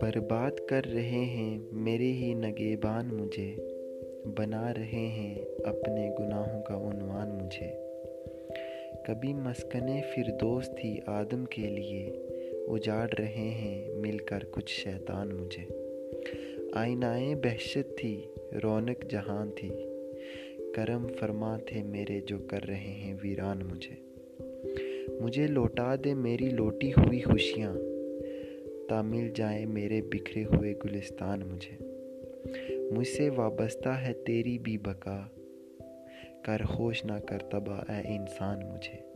برباد کر رہے ہیں میرے ہی نگہبان مجھے، بنا رہے ہیں اپنے گناہوں کا عنوان مجھے۔ کبھی مسکن فردوس تھی آدم کے لیے، اجاڑ رہے ہیں مل کر کچھ شیطان مجھے۔ آئینائے بحشت تھی، رونق جہان تھی۔ کرم فرما تھے میرے جو کر رہے ہیں ویران مجھے۔ مجھے لوٹا دے میری لوٹی ہوئی خوشیاں۔ تا مل جائیں میرے بکھرے ہوئے گلستان مجھے۔ مجھ سے وابستہ ہے تیری بھی بقا۔ کر خوش نہ کر تباہ اے انسان مجھے۔